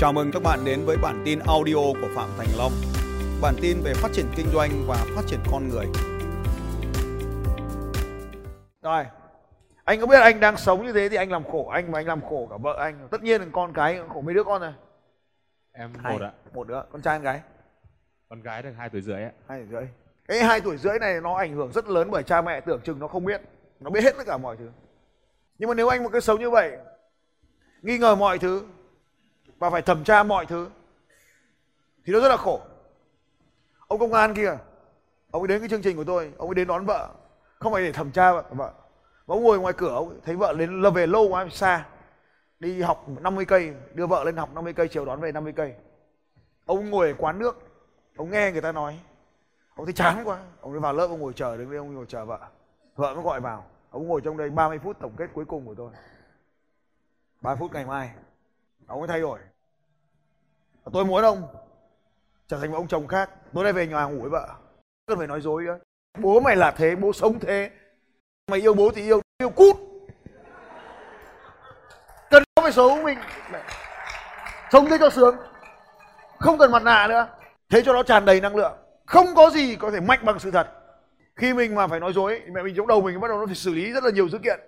Chào mừng các bạn đến với bản tin audio của Phạm Thành Long. Bản tin về phát triển kinh doanh và phát triển con người. Rồi, anh có biết anh đang sống như thế thì anh làm khổ anh và anh làm khổ cả vợ anh. Tất nhiên là con cái cũng khổ mấy đứa con này. Em Hai. một ạ. Một đứa, con trai con gái. Con gái được 2 tuổi rưỡi ạ. Hai tuổi rưỡi. Cái hai tuổi rưỡi này nó ảnh hưởng rất lớn bởi cha mẹ tưởng chừng nó không biết. Nó biết hết tất cả mọi thứ. Nhưng mà nếu anh một cái sống như vậy, nghi ngờ mọi thứ và phải thẩm tra mọi thứ thì nó rất là khổ. Ông công an kia, ông ấy đến cái chương trình của tôi, ông ấy đến đón vợ, không phải để thẩm tra vợ. vợ. Mà ông ngồi ngoài cửa, ông thấy vợ đến là về lâu quá xa, đi học 50 cây, đưa vợ lên học 50 cây, chiều đón về 50 cây. Ông ngồi ở quán nước, ông nghe người ta nói, ông thấy chán quá, ông đi vào lớp ông ngồi chờ đứng đây ông ngồi chờ vợ, vợ mới gọi vào, ông ngồi trong đây 30 phút tổng kết cuối cùng của tôi, 3 phút ngày mai, ông ấy thay đổi. Tôi muốn ông trở thành một ông chồng khác, tối nay về nhà ngủ với vợ, cần phải nói dối nữa. Bố mày là thế, bố sống thế, mày yêu bố thì yêu, yêu cút. Cần có phải xấu mình, sống thế cho sướng, không cần mặt nạ nữa, thế cho nó tràn đầy năng lượng, không có gì có thể mạnh bằng sự thật. Khi mình mà phải nói dối, mẹ mình trong đầu mình bắt đầu nó phải xử lý rất là nhiều dữ kiện.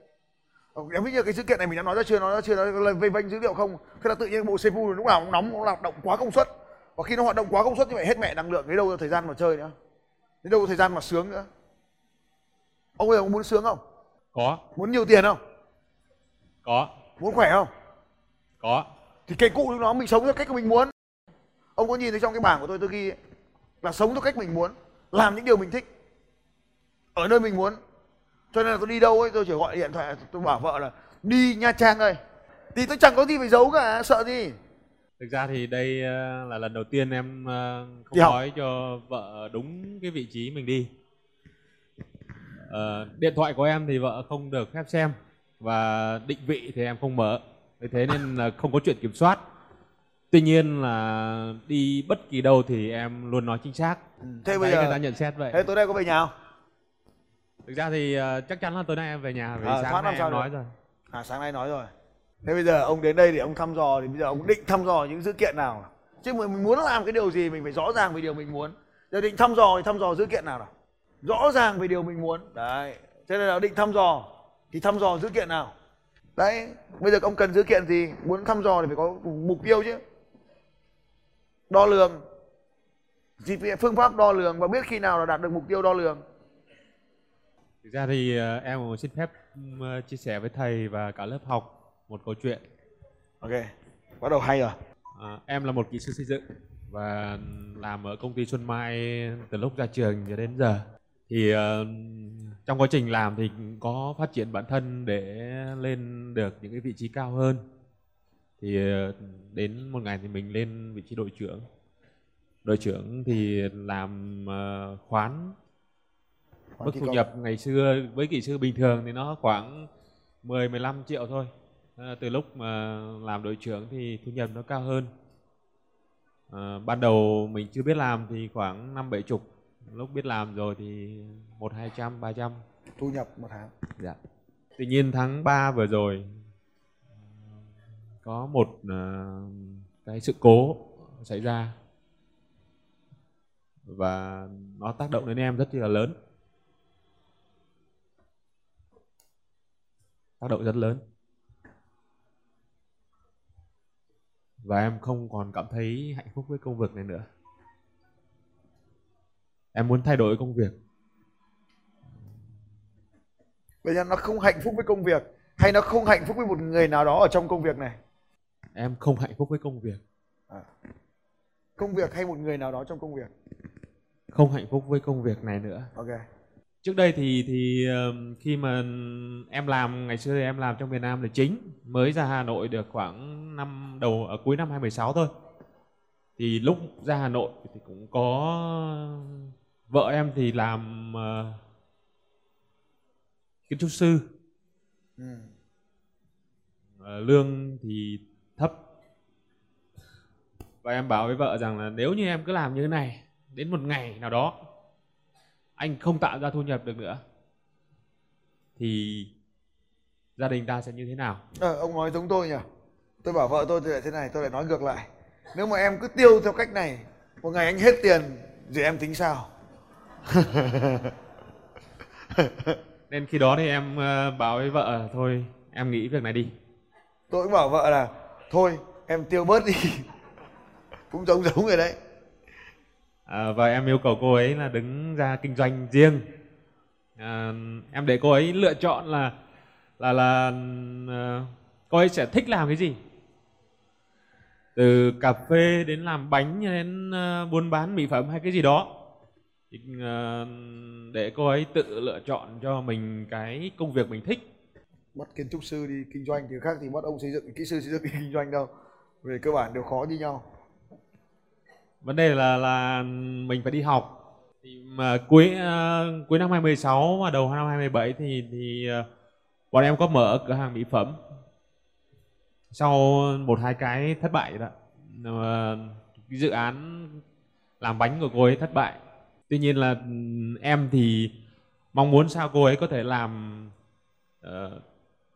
Ờ, Em biết như cái dữ kiện này mình đã nói ra chưa, nói ra chưa, nó là vây vanh dữ liệu không? Thế là tự nhiên bộ CPU lúc nào cũng nóng, nó hoạt động quá công suất. Và khi nó hoạt động quá công suất như vậy hết mẹ năng lượng, đến đâu ra thời gian mà chơi nữa. Đến đâu có thời gian mà sướng nữa. Ông bây giờ ông muốn sướng không? Có, Muốn nhiều tiền không? có, Muốn khỏe không? có. Thì cái cụ đó mình sống theo cách của mình muốn. Ông có nhìn thấy trong cái bảng của tôi tôi ghi ấy, là sống theo cách mình muốn, làm những điều mình thích. Ở nơi mình muốn. Cho nên là tôi đi đâu ấy tôi chỉ gọi điện thoại tôi bảo vợ là đi Nha Trang ơi. Thì tôi chẳng có gì phải giấu cả, sợ gì. Thực ra thì đây ờ, là lần đầu tiên em ờ, không Đi học. nói cho vợ đúng cái vị trí mình đi. Ờ, điện thoại của em thì vợ không được phép xem và định vị thì em không mở. Vì thế nên là không có chuyện kiểm soát. Tuy nhiên là đi bất kỳ đâu thì em luôn nói chính xác. Thế bây thấy người giờ ta nhận xét vậy. thế tối nay có về nhà không? Thực ra thì ờ, chắc chắn là tối nay em về nhà vì thoát sáng nay em nói rồi. À sáng nay nói rồi. Thế bây giờ ông đến đây để ông thăm dò thì bây giờ ông định thăm dò những dữ kiện nào? Chứ mình muốn làm cái điều gì mình phải rõ ràng về điều mình muốn. Giờ định thăm dò thì thăm dò dữ kiện nào nào? Rõ ràng về điều mình muốn. Đấy. Thế nên là định thăm dò thì thăm dò dữ kiện nào? Đấy, bây giờ ông cần dữ kiện gì? Muốn thăm dò thì phải có mục tiêu chứ. Đo lường. Phương pháp đo lường và biết khi nào là đạt được mục tiêu đo lường. Thực ra thì ờ, em cũng xin phép ờ, chia sẻ với thầy và cả lớp học một câu chuyện. Ok. Bắt đầu hay rồi. À, em là một kỹ sư xây dựng và làm ở công ty Xuân Mai từ lúc ra trường cho đến giờ. Thì ờ, trong quá trình làm thì có phát triển bản thân để lên được những cái vị trí cao hơn. Thì ờ, đến một ngày thì mình lên vị trí đội trưởng. Đội trưởng thì làm khoán Khoán mức thu công. nhập ngày xưa với kỹ sư bình thường thì nó khoảng 10 15 triệu thôi. À, từ lúc mà làm đội trưởng thì thu nhập nó cao hơn. À, ban đầu mình chưa biết làm thì khoảng năm bảy chục. Lúc biết làm rồi thì một hai trăm ba trăm. Thu nhập một tháng. Dạ. Tuy nhiên tháng 3 vừa rồi có một à, cái sự cố xảy ra và nó tác động đến em rất là lớn. Tác động rất lớn. Và em không còn cảm thấy hạnh phúc với công việc này nữa. Em muốn thay đổi công việc. Bây giờ nó không hạnh phúc với công việc hay nó không hạnh phúc với một người nào đó ở trong công việc này. Em không hạnh phúc với công việc. Công việc hay một người nào đó trong công việc. Không hạnh phúc với công việc này nữa. Ok. Trước đây thì thì ờm, khi mà em làm ngày xưa thì em làm trong miền Nam là chính, mới ra Hà Nội được khoảng năm đầu ở cuối năm 2016 thôi. Thì lúc ra Hà Nội thì cũng có vợ em thì làm ờ, kiến trúc sư, Ừ. ờ, lương thì thấp. Và em bảo với vợ rằng là nếu như em cứ làm như thế này đến một ngày nào đó anh không tạo ra thu nhập được nữa. Thì gia đình ta sẽ như thế nào? Ờ, ông nói giống tôi nhỉ. Tôi bảo vợ tôi thì lại thế này, tôi lại nói ngược lại. nếu mà em cứ tiêu theo cách này một ngày anh hết tiền rồi em tính sao? Nên khi đó thì em ờ, bảo với vợ thôi em nghĩ việc này đi. Tôi cũng bảo vợ là thôi em tiêu bớt đi. Cũng giống giống rồi đấy à, và em yêu cầu cô ấy là đứng ra kinh doanh riêng. À, em để cô ấy lựa chọn là là là à, cô ấy sẽ thích làm cái gì? Từ cà phê đến làm bánh đến uh, buôn bán mỹ phẩm hay cái gì đó. Thì, uh, để cô ấy tự lựa chọn cho mình cái công việc mình thích. Bắt kiến trúc sư đi kinh doanh thì khác thì bắt ông xây dựng kỹ sư xây dựng đi kinh doanh đâu. Về cơ bản đều khó như nhau vấn đề là là mình phải đi học. Thì mà cuối uh, cuối năm 2016 và đầu năm 2017 thì thì uh, bọn em có mở cửa hàng mỹ phẩm sau một hai cái thất bại đó. Uh, dự án làm bánh của cô ấy thất bại. Tuy nhiên là ừ, em thì mong muốn sao cô ấy có thể làm uh,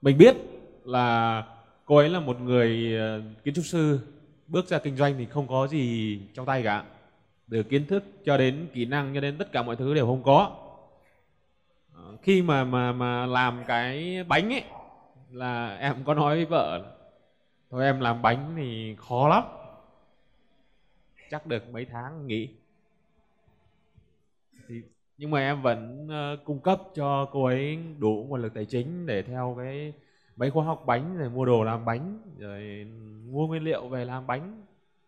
mình biết là cô ấy là một người uh, kiến trúc sư bước ra kinh doanh thì không có gì trong tay cả. Từ kiến thức cho đến kỹ năng cho đến tất cả mọi thứ đều không có. Ờ, khi mà mà mà làm cái bánh ấy là em có nói với vợ thôi em làm bánh thì khó lắm. Chắc được mấy tháng nghỉ. Thì nhưng mà em vẫn uh, cung cấp cho cô ấy đủ nguồn lực tài chính để theo cái mấy khóa học bánh rồi mua đồ làm bánh, rồi mua nguyên liệu về làm bánh,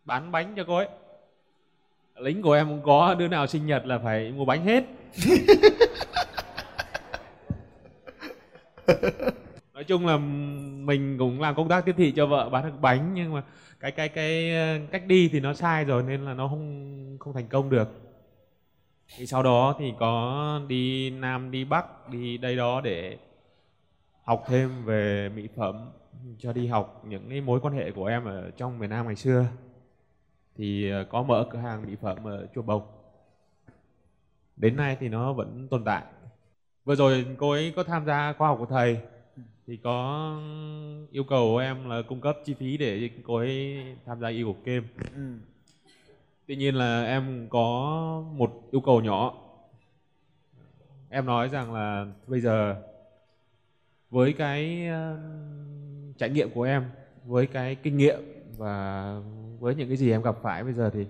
bán bánh cho cô ấy. Lính của em cũng có, đứa nào sinh nhật là phải mua bánh hết. Nói chung là mình cũng làm công tác tiếp thị cho vợ bán được bánh, nhưng mà cái cái cái ờ, cách đi thì nó sai rồi nên là nó không không thành công được. Thì sau đó thì có đi nam, đi bắc, đi đây đó để học thêm về mỹ phẩm, cho đi học những cái mối quan hệ của em ở trong miền Nam ngày xưa. Thì ờ, có mở cửa hàng mỹ phẩm ở chùa Bồng đến nay thì nó vẫn tồn tại. Vừa rồi cô ấy có tham gia khoa học của thầy, thì có yêu cầu em là cung cấp chi phí để cô ấy tham gia y học game. Ừ. tuy nhiên là em có một yêu cầu nhỏ. Em nói rằng là bây giờ với cái uh, trải nghiệm của em với cái kinh nghiệm và với những cái gì em gặp phải bây giờ thì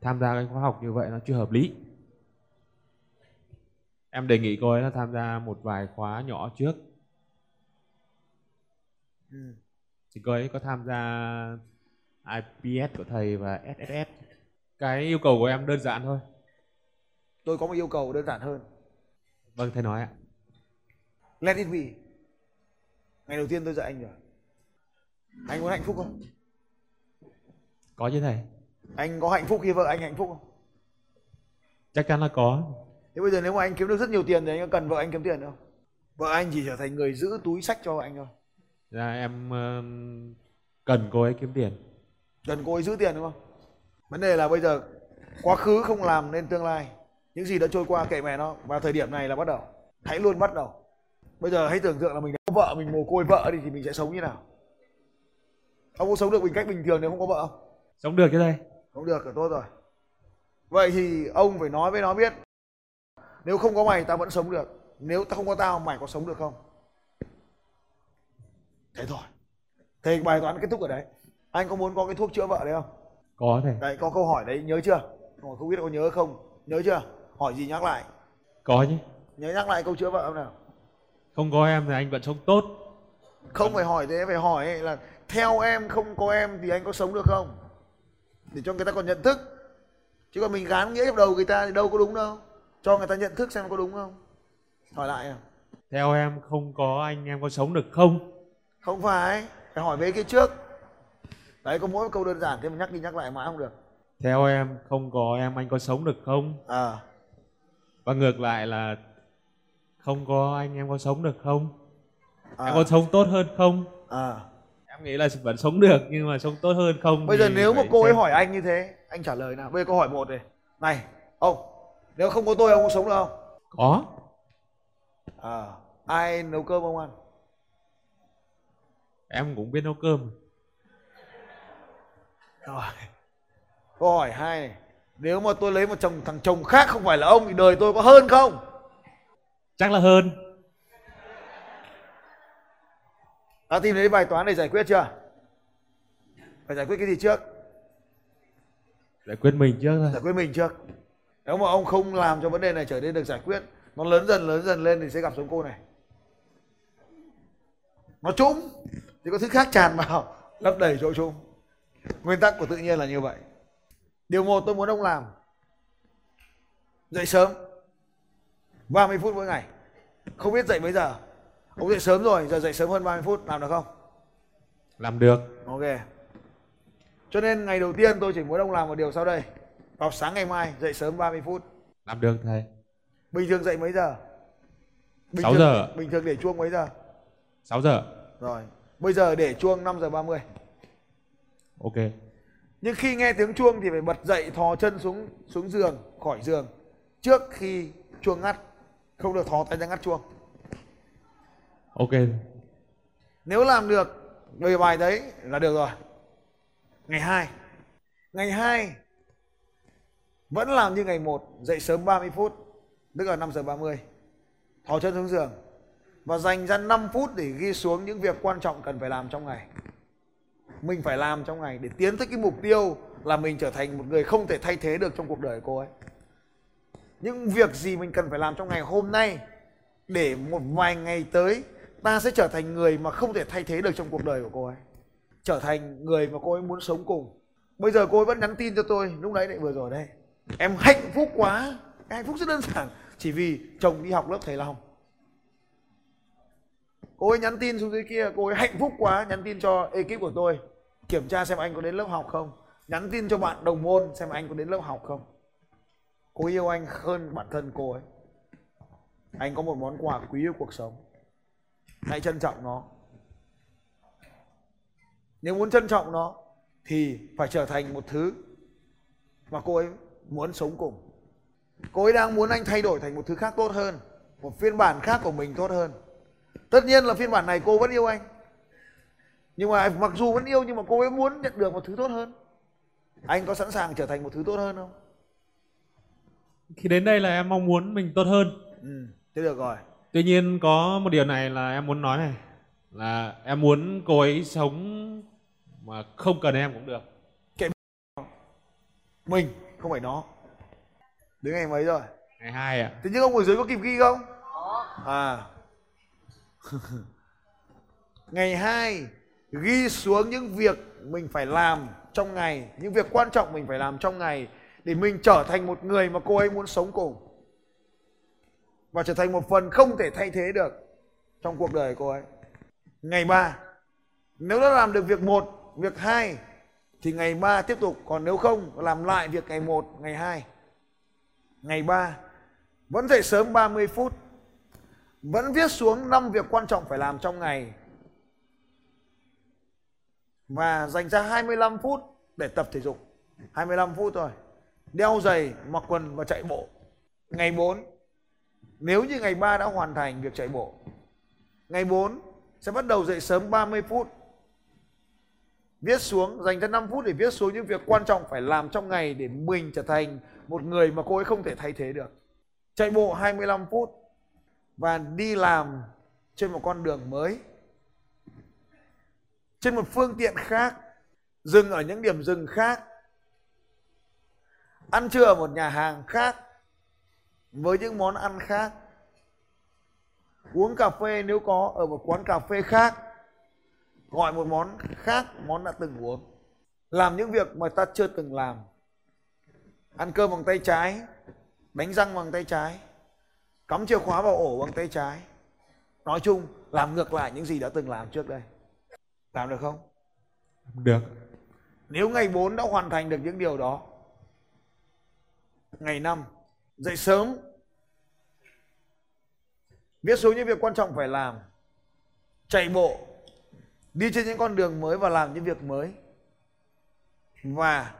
tham gia cái khóa học như vậy nó chưa hợp lý. Em đề nghị cô ấy là tham gia một vài khóa nhỏ trước. Ừ. thì cô ấy có tham gia IPS của thầy và SSS cái yêu cầu của em đơn giản thôi. Tôi có một yêu cầu đơn giản hơn. Vâng thầy nói ạ. Let it be ngày đầu tiên tôi dạy anh rồi. Anh muốn hạnh phúc không? Có chứ thầy. Anh có hạnh phúc khi vợ anh hạnh phúc không? Chắc chắn là có. Thế bây giờ nếu mà anh kiếm được rất nhiều tiền thì anh có cần vợ anh kiếm tiền không? Vợ anh chỉ trở thành người giữ túi sách cho anh thôi. Dạ em uh, cần cô ấy kiếm tiền. Cần cô ấy giữ tiền đúng không? Vấn đề là bây giờ quá khứ không làm nên tương lai. Những gì đã trôi qua kệ mẹ nó và thời điểm này là bắt đầu. Hãy luôn bắt đầu bây giờ hãy tưởng tượng là mình có vợ mình mồ côi vợ đi thì mình sẽ sống như nào? Ông có sống được mình cách bình thường nếu không có vợ không? Sống được chứ đây không được là tốt rồi. Vậy thì ông phải nói với nó biết nếu không có mày tao vẫn sống được. Nếu tao không có tao mày có sống được không? Thế thôi. Thế bài toán kết thúc ở đấy. Anh có muốn có cái thuốc chữa vợ đấy không? Có thầy. Đấy có câu hỏi đấy nhớ chưa? Không biết có nhớ không? Nhớ chưa? Hỏi gì nhắc lại? Có chứ. Nhớ nhắc lại câu chữa vợ không nào không có em thì anh vẫn sống tốt. Không phải hỏi thế phải hỏi là theo em không có em thì anh có sống được không? Để cho người ta còn nhận thức. Chứ còn mình gán nghĩa trong đầu người ta thì đâu có đúng đâu. Cho người ta nhận thức xem có đúng không? Hỏi lại theo em không có anh em có sống được không? Không phải phải hỏi mấy cái trước. Đấy có mỗi câu đơn giản thế mà nhắc đi nhắc lại mãi không được. Theo em không có em anh có sống được không? À. Và ngược lại là không có anh em có sống được không? À. em có sống tốt hơn không? À. Em nghĩ là vẫn sống được nhưng mà sống tốt hơn không bây giờ nếu mà cô ấy hỏi anh như thế anh trả lời nào? Bây giờ câu hỏi một này. Này ông nếu không có tôi ông có sống được không? Có. À ai nấu cơm ông ăn? Em cũng biết nấu cơm. Rồi. Câu hỏi hai này. Nếu mà tôi lấy một chồng thằng chồng khác không phải là ông thì đời tôi có hơn không chắc là hơn. Đã tìm thấy bài toán này giải quyết chưa? Phải giải quyết cái gì trước? Giải quyết mình trước thôi. Giải quyết mình trước. Nếu mà ông không làm cho vấn đề này trở nên được giải quyết nó lớn dần lớn dần lên thì sẽ gặp sống cô này. Nó trũng thì có thứ khác tràn vào lấp đầy chỗ trũng nguyên tắc của tự nhiên là như vậy. Điều một tôi muốn ông làm. Dậy sớm 30 phút mỗi ngày. Không biết dậy mấy giờ. Ông dậy sớm rồi giờ dậy sớm hơn 30 phút làm được không? Làm được. Ok. Cho nên ngày đầu tiên tôi chỉ muốn ông làm một điều sau đây. Vào sáng ngày mai dậy sớm 30 phút. Làm được thầy. Bình thường dậy mấy giờ? Bình 6 thường, giờ. bình thường để chuông mấy giờ? 6 giờ. Rồi. Bây giờ để chuông 5 giờ 30 ok. Nhưng khi nghe tiếng chuông thì phải bật dậy thò chân xuống xuống giường khỏi giường trước khi chuông ngắt không được thò tay ra ngắt chuông. Ok. Nếu làm được về bài đấy là được rồi. Ngày 2 ngày 2 vẫn làm như ngày 1 dậy sớm 30 phút tức là 5 giờ 30 thò chân xuống giường và dành ra 5 phút để ghi xuống những việc quan trọng cần phải làm trong ngày. Mình phải làm trong ngày để tiến tới cái mục tiêu là mình trở thành một người không thể thay thế được trong cuộc đời của cô ấy những việc gì mình cần phải làm trong ngày hôm nay để một vài ngày tới ta sẽ trở thành người mà không thể thay thế được trong cuộc đời của cô ấy? Trở thành người mà cô ấy muốn sống cùng. Bây giờ cô ấy vẫn nhắn tin cho tôi, lúc đấy lại vừa rồi đây em hạnh phúc quá. Em hạnh phúc rất đơn giản. Chỉ vì chồng đi học lớp thầy long. Cô ấy nhắn tin xuống dưới kia, cô ấy hạnh phúc quá. Nhắn tin cho ekip của tôi, kiểm tra xem anh có đến lớp học không. Nhắn tin cho bạn đồng môn xem anh có đến lớp học không cô yêu anh hơn bản thân cô ấy. Anh có một món quà quý yêu cuộc sống. Hãy trân trọng nó. Nếu muốn trân trọng nó, thì phải trở thành một thứ mà cô ấy muốn sống cùng. Cô ấy đang muốn anh thay đổi thành một thứ khác tốt hơn, một phiên bản khác của mình tốt hơn. Tất nhiên là phiên bản này cô vẫn yêu anh. Nhưng mà mặc dù vẫn yêu, nhưng mà cô ấy muốn nhận được một thứ tốt hơn. Anh có sẵn sàng trở thành một thứ tốt hơn không? Khi đến đây là em mong muốn mình tốt hơn. Ừ thế được rồi. Tuy nhiên có một điều này là em muốn nói này là em muốn cô ấy sống mà không cần em cũng được. Mình không phải nó. Đến ngày mấy rồi. Ngày hai ạ. Thế nhưng ông ở dưới có kịp ghi không? À. Ngày hai ghi xuống những việc mình phải làm trong ngày những việc quan trọng mình phải làm trong ngày để mình trở thành một người mà cô ấy muốn sống cùng. Và trở thành một phần không thể thay thế được trong cuộc đời cô ấy. Ngày ba, nếu đã làm được việc một, việc hai, thì ngày ba tiếp tục. Còn nếu không, làm lại việc ngày một, ngày hai. Ngày ba, vẫn dậy sớm 30 phút. Vẫn viết xuống 5 việc quan trọng phải làm trong ngày. Và dành ra 25 phút để tập thể dục. 25 phút thôi đeo giày mặc quần và chạy bộ. Ngày 4 nếu như ngày 3 đã hoàn thành việc chạy bộ, ngày 4 sẽ bắt đầu dậy sớm 30 phút. Viết xuống, dành ra 5 phút để viết xuống những việc quan trọng phải làm trong ngày để mình trở thành một người mà cô ấy không thể thay thế được. Chạy bộ 25 phút và đi làm trên một con đường mới, trên một phương tiện khác, dừng ở những điểm dừng khác ăn trưa ở một nhà hàng khác với những món ăn khác. Uống cà phê nếu có ở một quán cà phê khác. Gọi một món khác món đã từng uống. Làm những việc mà ta chưa từng làm. Ăn cơm bằng tay trái đánh răng bằng tay trái cắm chìa khóa vào ổ bằng tay trái. Nói chung làm ngược lại những gì đã từng làm trước đây. Làm được không? Được. Nếu ngày 4 đã hoàn thành được những điều đó ngày năm, dậy sớm. Viết xuống những việc quan trọng phải làm. Chạy bộ, đi trên những con đường mới và làm những việc mới. Và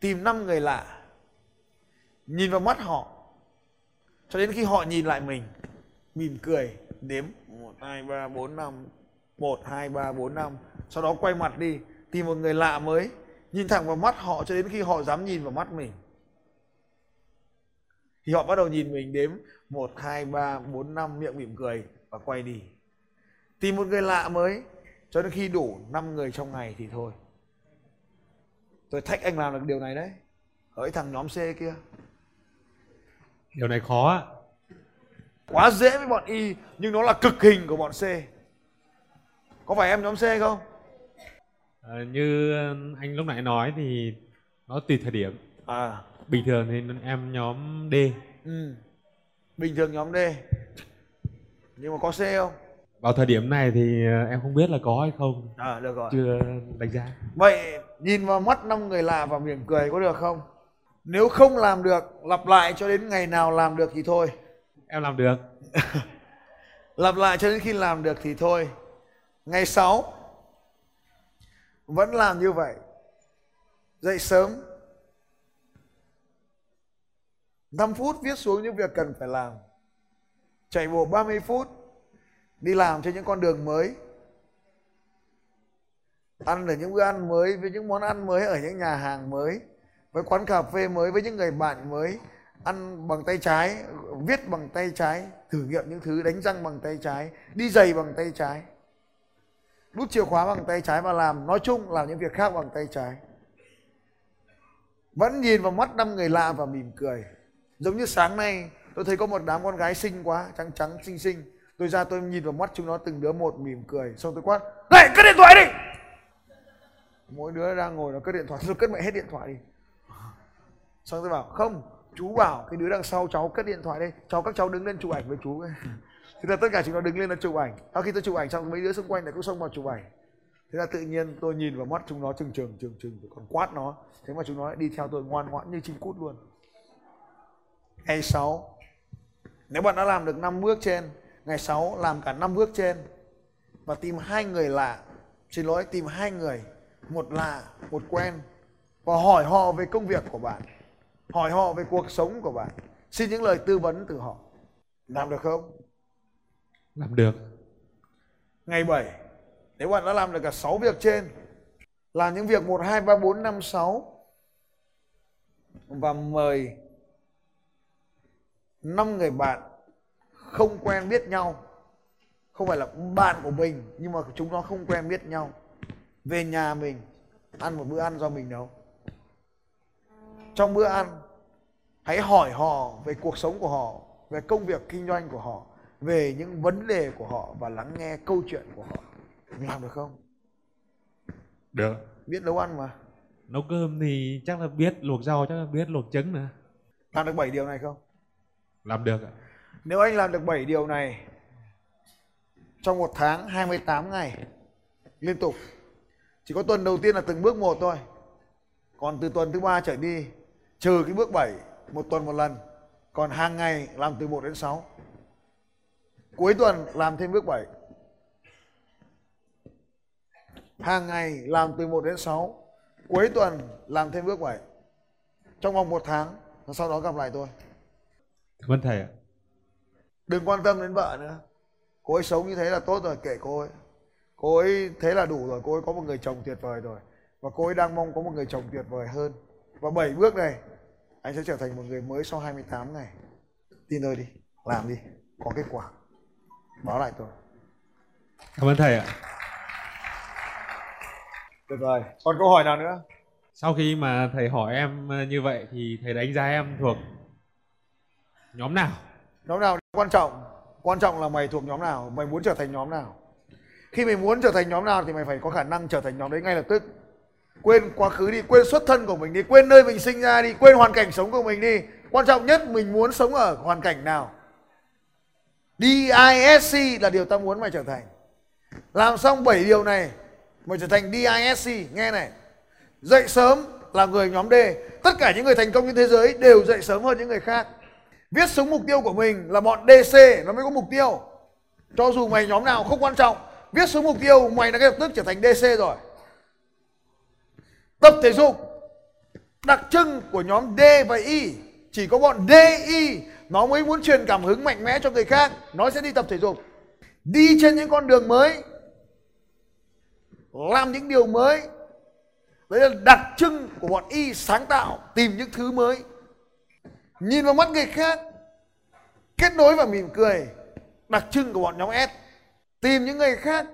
tìm năm người lạ. Nhìn vào mắt họ. Cho đến khi họ nhìn lại mình, mỉm cười đếm một, hai, ba, bốn, năm. Một, hai, ba, bốn, năm. Sau đó quay mặt đi, tìm một người lạ mới. Nhìn thẳng vào mắt họ cho đến khi họ dám nhìn vào mắt mình thì họ bắt đầu nhìn mình đếm một hai ba bốn năm miệng mỉm cười và quay đi. Tìm một người lạ mới cho đến khi đủ 5 người trong ngày thì thôi. Tôi thách anh làm được điều này đấy. Hỡi thằng nhóm C kia. Điều này khó quá dễ với bọn Y nhưng nó là cực hình của bọn C. Có phải em nhóm C không? À, như anh lúc nãy nói thì nó tùy thời điểm à. Bình thường thì em nhóm D. Ừ. bình thường nhóm D. Nhưng mà có C không? Vào thời điểm này thì ờ, em không biết là có hay không. À được rồi. Chưa đánh giá. Vậy nhìn vào mắt năm người lạ và mỉm cười có được không? Nếu không làm được lặp lại cho đến ngày nào làm được thì thôi. Em làm được. Lặp lại cho đến khi làm được thì thôi. Ngày 6 vẫn làm như vậy. Dậy sớm 5 phút viết xuống những việc cần phải làm. Chạy bộ 30 phút, đi làm trên những con đường mới. Ăn ở những bữa ăn mới với những món ăn mới ở những nhà hàng mới, với quán cà phê mới với những người bạn mới. Ăn bằng tay trái, viết bằng tay trái, thử nghiệm những thứ, đánh răng bằng tay trái, đi giày bằng tay trái. Đút chìa khóa bằng tay trái và làm, nói chung làm những việc khác bằng tay trái. Vẫn nhìn vào mắt năm người lạ và mỉm cười giống như sáng nay, tôi thấy có một đám con gái xinh quá, trắng trắng, xinh xinh. Tôi ra tôi nhìn vào mắt chúng nó từng đứa một mỉm cười. Xong tôi quát, này, cất điện thoại đi! Mỗi đứa đang ngồi nó cất điện thoại tôi cất mẹ hết điện thoại đi. Xong tôi bảo, không, chú bảo cái đứa đằng sau cháu cất điện thoại đây. Cháu, các cháu đứng lên chụp ảnh với chú. Thế là tất cả chúng nó đứng lên nó chụp ảnh. Sau khi tôi chụp ảnh xong, mấy đứa xung quanh lại cũng xông vào chụp ảnh. Thế là tự nhiên tôi nhìn vào mắt chúng nó trừng trừng trừng trừng. Còn quát nó. Thế mà chúng nó lại đi theo tôi ngoan ngoãn như chim cút luôn ngày 6 nếu bạn đã làm được 5 bước trên ngày 6 làm cả 5 bước trên và tìm hai người lạ. Xin lỗi tìm hai người một lạ một quen và hỏi họ về công việc của bạn hỏi họ về cuộc sống của bạn. Xin những lời tư vấn từ họ. Làm được không? Làm được. Ngày 7 nếu bạn đã làm được cả 6 việc trên làm những việc 1, 2, 3, 4, 5, 6 và mời 5 người bạn không quen biết nhau. Không phải là bạn của mình nhưng mà chúng nó không quen biết nhau. Về nhà mình ăn một bữa ăn do mình nấu. Trong bữa ăn hãy hỏi họ về cuộc sống của họ về công việc kinh doanh của họ về những vấn đề của họ và lắng nghe câu chuyện của họ. Làm được không? Được. Biết nấu ăn mà. Nấu cơm thì chắc là biết luộc rau chắc là biết luộc trứng nữa. Làm được 7 điều này không làm được ạ. Nếu anh làm được 7 điều này, trong một tháng 28 ngày, liên tục, chỉ có tuần đầu tiên là từng bước một thôi. Còn từ tuần thứ ba trở đi, trừ cái bước 7 một tuần một lần, còn hàng ngày làm từ 1 đến 6 cuối tuần làm thêm bước 7 hàng ngày làm từ 1 đến 6 cuối tuần làm thêm bước 7 trong vòng một tháng sau đó gặp lại tôi cảm ơn thầy ạ. Đừng quan tâm đến vợ nữa. Cô ấy sống như thế là tốt rồi kệ cô ấy. Cô ấy thế là đủ rồi cô ấy có một người chồng tuyệt vời rồi. Và cô ấy đang mong có một người chồng tuyệt vời hơn. Và 7 bước này anh sẽ trở thành một người mới sau 28 ngày. Tin tôi đi làm đi có kết quả. Báo lại tôi. Cảm ơn thầy ạ. Tuyệt vời. Còn câu hỏi nào nữa? Sau khi mà thầy hỏi em ờ, như vậy thì thầy đánh giá em thuộc nhóm nào? Nhóm nào quan trọng? Quan trọng là mày thuộc nhóm nào? Mày muốn trở thành nhóm nào? Khi mày muốn trở thành nhóm nào thì mày phải có khả năng trở thành nhóm đấy ngay lập tức. Quên quá khứ đi, quên xuất thân của mình đi, quên nơi mình sinh ra đi, quên hoàn cảnh sống của mình đi. Quan trọng nhất, mình muốn sống ở hoàn cảnh nào? DISC là điều ta muốn mày trở thành. Làm xong 7 điều này, mày trở thành DISC nghe này. Dậy sớm là người nhóm D. Tất cả những người thành công trên thế giới đều dậy sớm hơn những người khác viết xuống mục tiêu của mình là bọn DC nó mới có mục tiêu. Cho dù mày nhóm nào không quan trọng, viết xuống mục tiêu, mày đã ngay lập tức trở thành DC rồi. Tập thể dục, đặc trưng của nhóm D và Y chỉ có bọn DI nó mới muốn truyền cảm hứng mạnh mẽ cho người khác, nó sẽ đi tập thể dục. Đi trên những con đường mới, làm những điều mới. Đấy là đặc trưng của bọn y sáng tạo, tìm những thứ mới nhìn vào mắt người khác, kết nối và mỉm cười, đặc trưng của bọn nhóm S. Tìm những người khác,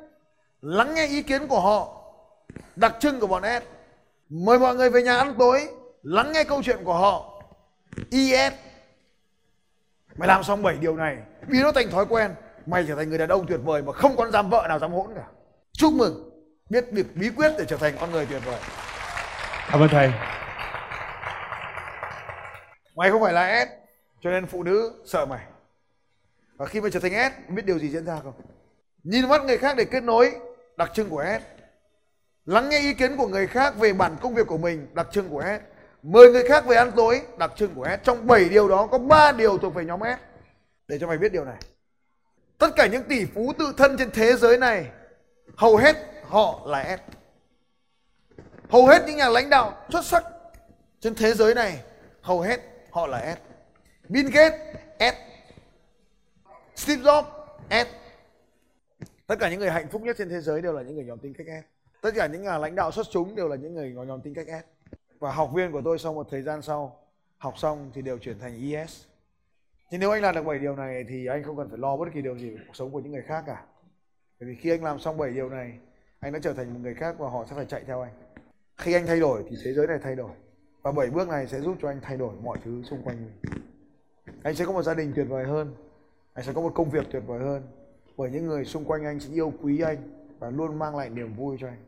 lắng nghe ý kiến của họ, đặc trưng của bọn S. Mời mọi người về nhà ăn tối, lắng nghe câu chuyện của họ. IS mày làm xong 7 điều này, vì nó thành thói quen, mày trở thành người đàn ông tuyệt vời mà không con dám vợ nào dám hỗn cả. Chúc mừng, biết việc bí quyết để trở thành con người tuyệt vời. Cảm ơn thầy mày không phải là S, cho nên phụ nữ sợ mày. Và khi mày trở thành S biết điều gì diễn ra không? Nhìn mắt người khác để kết nối, đặc trưng của S. Lắng nghe ý kiến của người khác về bản công việc của mình, đặc trưng của S. Mời người khác về ăn tối, đặc trưng của S. Trong 7 điều đó có 3 điều thuộc về nhóm S. Để cho mày biết điều này. Tất cả những tỷ phú tự thân trên thế giới này, hầu hết họ là S. Hầu hết những nhà lãnh đạo xuất sắc trên thế giới này, hầu hết họ là S. Bill Gates, S. Steve Jobs, S. Tất cả những người hạnh phúc nhất trên thế giới đều là những người nhóm tính cách S. Tất cả những nhà lãnh đạo xuất chúng đều là những người nhóm tính cách S. Và học viên của tôi sau một thời gian sau, học xong thì đều chuyển thành ES nhưng nếu anh làm được 7 điều này thì anh không cần phải lo bất kỳ điều gì về cuộc sống của những người khác cả. Bởi vì khi anh làm xong 7 điều này, anh đã trở thành một người khác và họ sẽ phải chạy theo anh. Khi anh thay đổi thì thế giới này thay đổi và 7 bước này sẽ giúp cho anh thay đổi mọi thứ xung quanh mình. Anh sẽ có một gia đình tuyệt vời hơn. Anh sẽ có một công việc tuyệt vời hơn. Bởi những người xung quanh anh sẽ yêu quý anh và luôn mang lại niềm vui cho anh.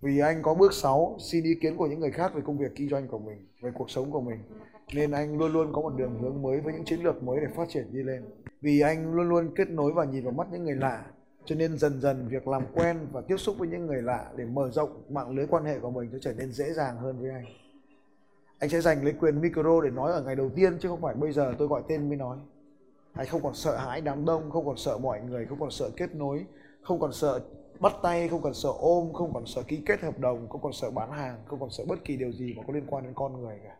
Vì anh có bước 6 xin ý kiến của những người khác về công việc kinh doanh của mình, về cuộc sống của mình. Nên anh luôn luôn có một đường hướng mới với những chiến lược mới để phát triển đi lên. Vì anh luôn luôn kết nối và nhìn vào mắt những người lạ cho nên dần dần việc làm quen và tiếp xúc với những người lạ để mở rộng mạng lưới quan hệ của mình sẽ trở nên dễ dàng hơn với anh. Anh sẽ giành lấy quyền micro để nói ở ngày đầu tiên chứ không phải bây giờ tôi gọi tên mới nói. Anh không còn sợ hãi đám đông, không còn sợ mọi người, không còn sợ kết nối, không còn sợ bắt tay, không còn sợ ôm, không còn sợ ký kết hợp đồng, không còn sợ bán hàng, không còn sợ bất kỳ điều gì mà có liên quan đến con người cả.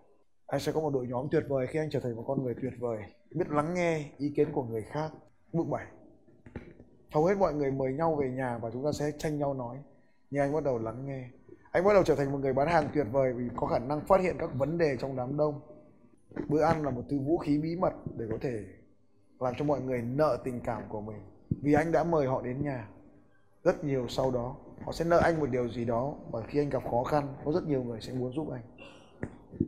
Anh sẽ có một đội nhóm tuyệt vời khi anh trở thành một con người tuyệt vời, biết lắng nghe ý kiến của người khác. Bước 7 hầu hết mọi người mời nhau về nhà và chúng ta sẽ tranh nhau nói. Nhưng anh bắt đầu lắng nghe. Anh bắt đầu trở thành một người bán hàng tuyệt vời vì có khả năng phát hiện các vấn đề trong đám đông. Bữa ăn là một thứ vũ khí bí mật để có thể làm cho mọi người nợ tình cảm của mình. Vì anh đã mời họ đến nhà. Rất nhiều sau đó, họ sẽ nợ anh một điều gì đó và khi anh gặp khó khăn, có rất nhiều người sẽ muốn giúp anh.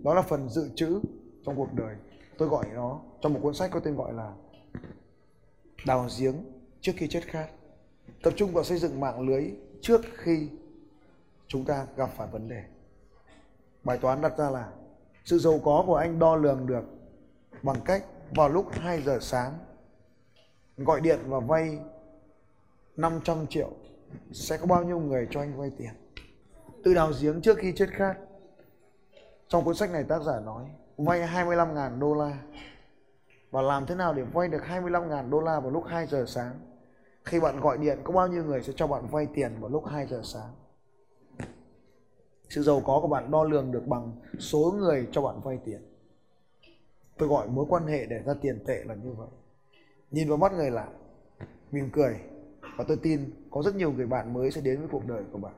Đó là phần dự trữ trong cuộc đời. Tôi gọi nó, trong một cuốn sách có tên gọi là đào giếng trước khi chết khát tập trung vào xây dựng mạng lưới trước khi chúng ta gặp phải vấn đề. Bài toán đặt ra là, sự giàu có của anh đo lường được bằng cách vào lúc 2 giờ sáng, gọi điện và vay 500 triệu, sẽ có bao nhiêu người cho anh vay tiền. Tự đào giếng trước khi chết khát trong cuốn sách này tác giả nói, vay 25.000 đô la và làm thế nào để vay được 25.000 đô la vào lúc 2 giờ sáng? Khi bạn gọi điện, có bao nhiêu người sẽ cho bạn vay tiền vào lúc 2 giờ sáng? Sự giàu có của bạn đo lường được bằng số người cho bạn vay tiền. Tôi gọi mối quan hệ để ra tiền tệ là như vậy. Nhìn vào mắt người lạ, mỉm cười, và tôi tin có rất nhiều người bạn mới sẽ đến với cuộc đời của bạn.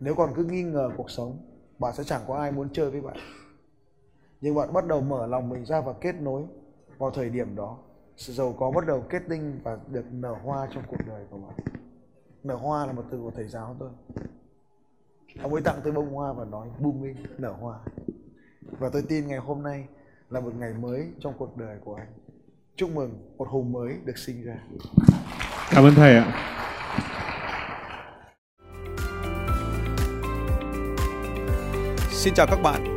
Nếu còn cứ nghi ngờ cuộc sống, bạn sẽ chẳng có ai muốn chơi với bạn nhưng bạn bắt đầu mở lòng mình ra và kết nối vào thời điểm đó. Sự giàu có bắt đầu kết tinh và được nở hoa trong cuộc đời của bạn. Nở hoa là một từ của thầy giáo tôi ông ấy tặng tôi bông hoa và nói booming nở hoa. Và tôi tin ngày hôm nay là một ngày mới trong cuộc đời của anh. Chúc mừng một hùng mới được sinh ra. Cảm ơn thầy ạ. Xin chào các bạn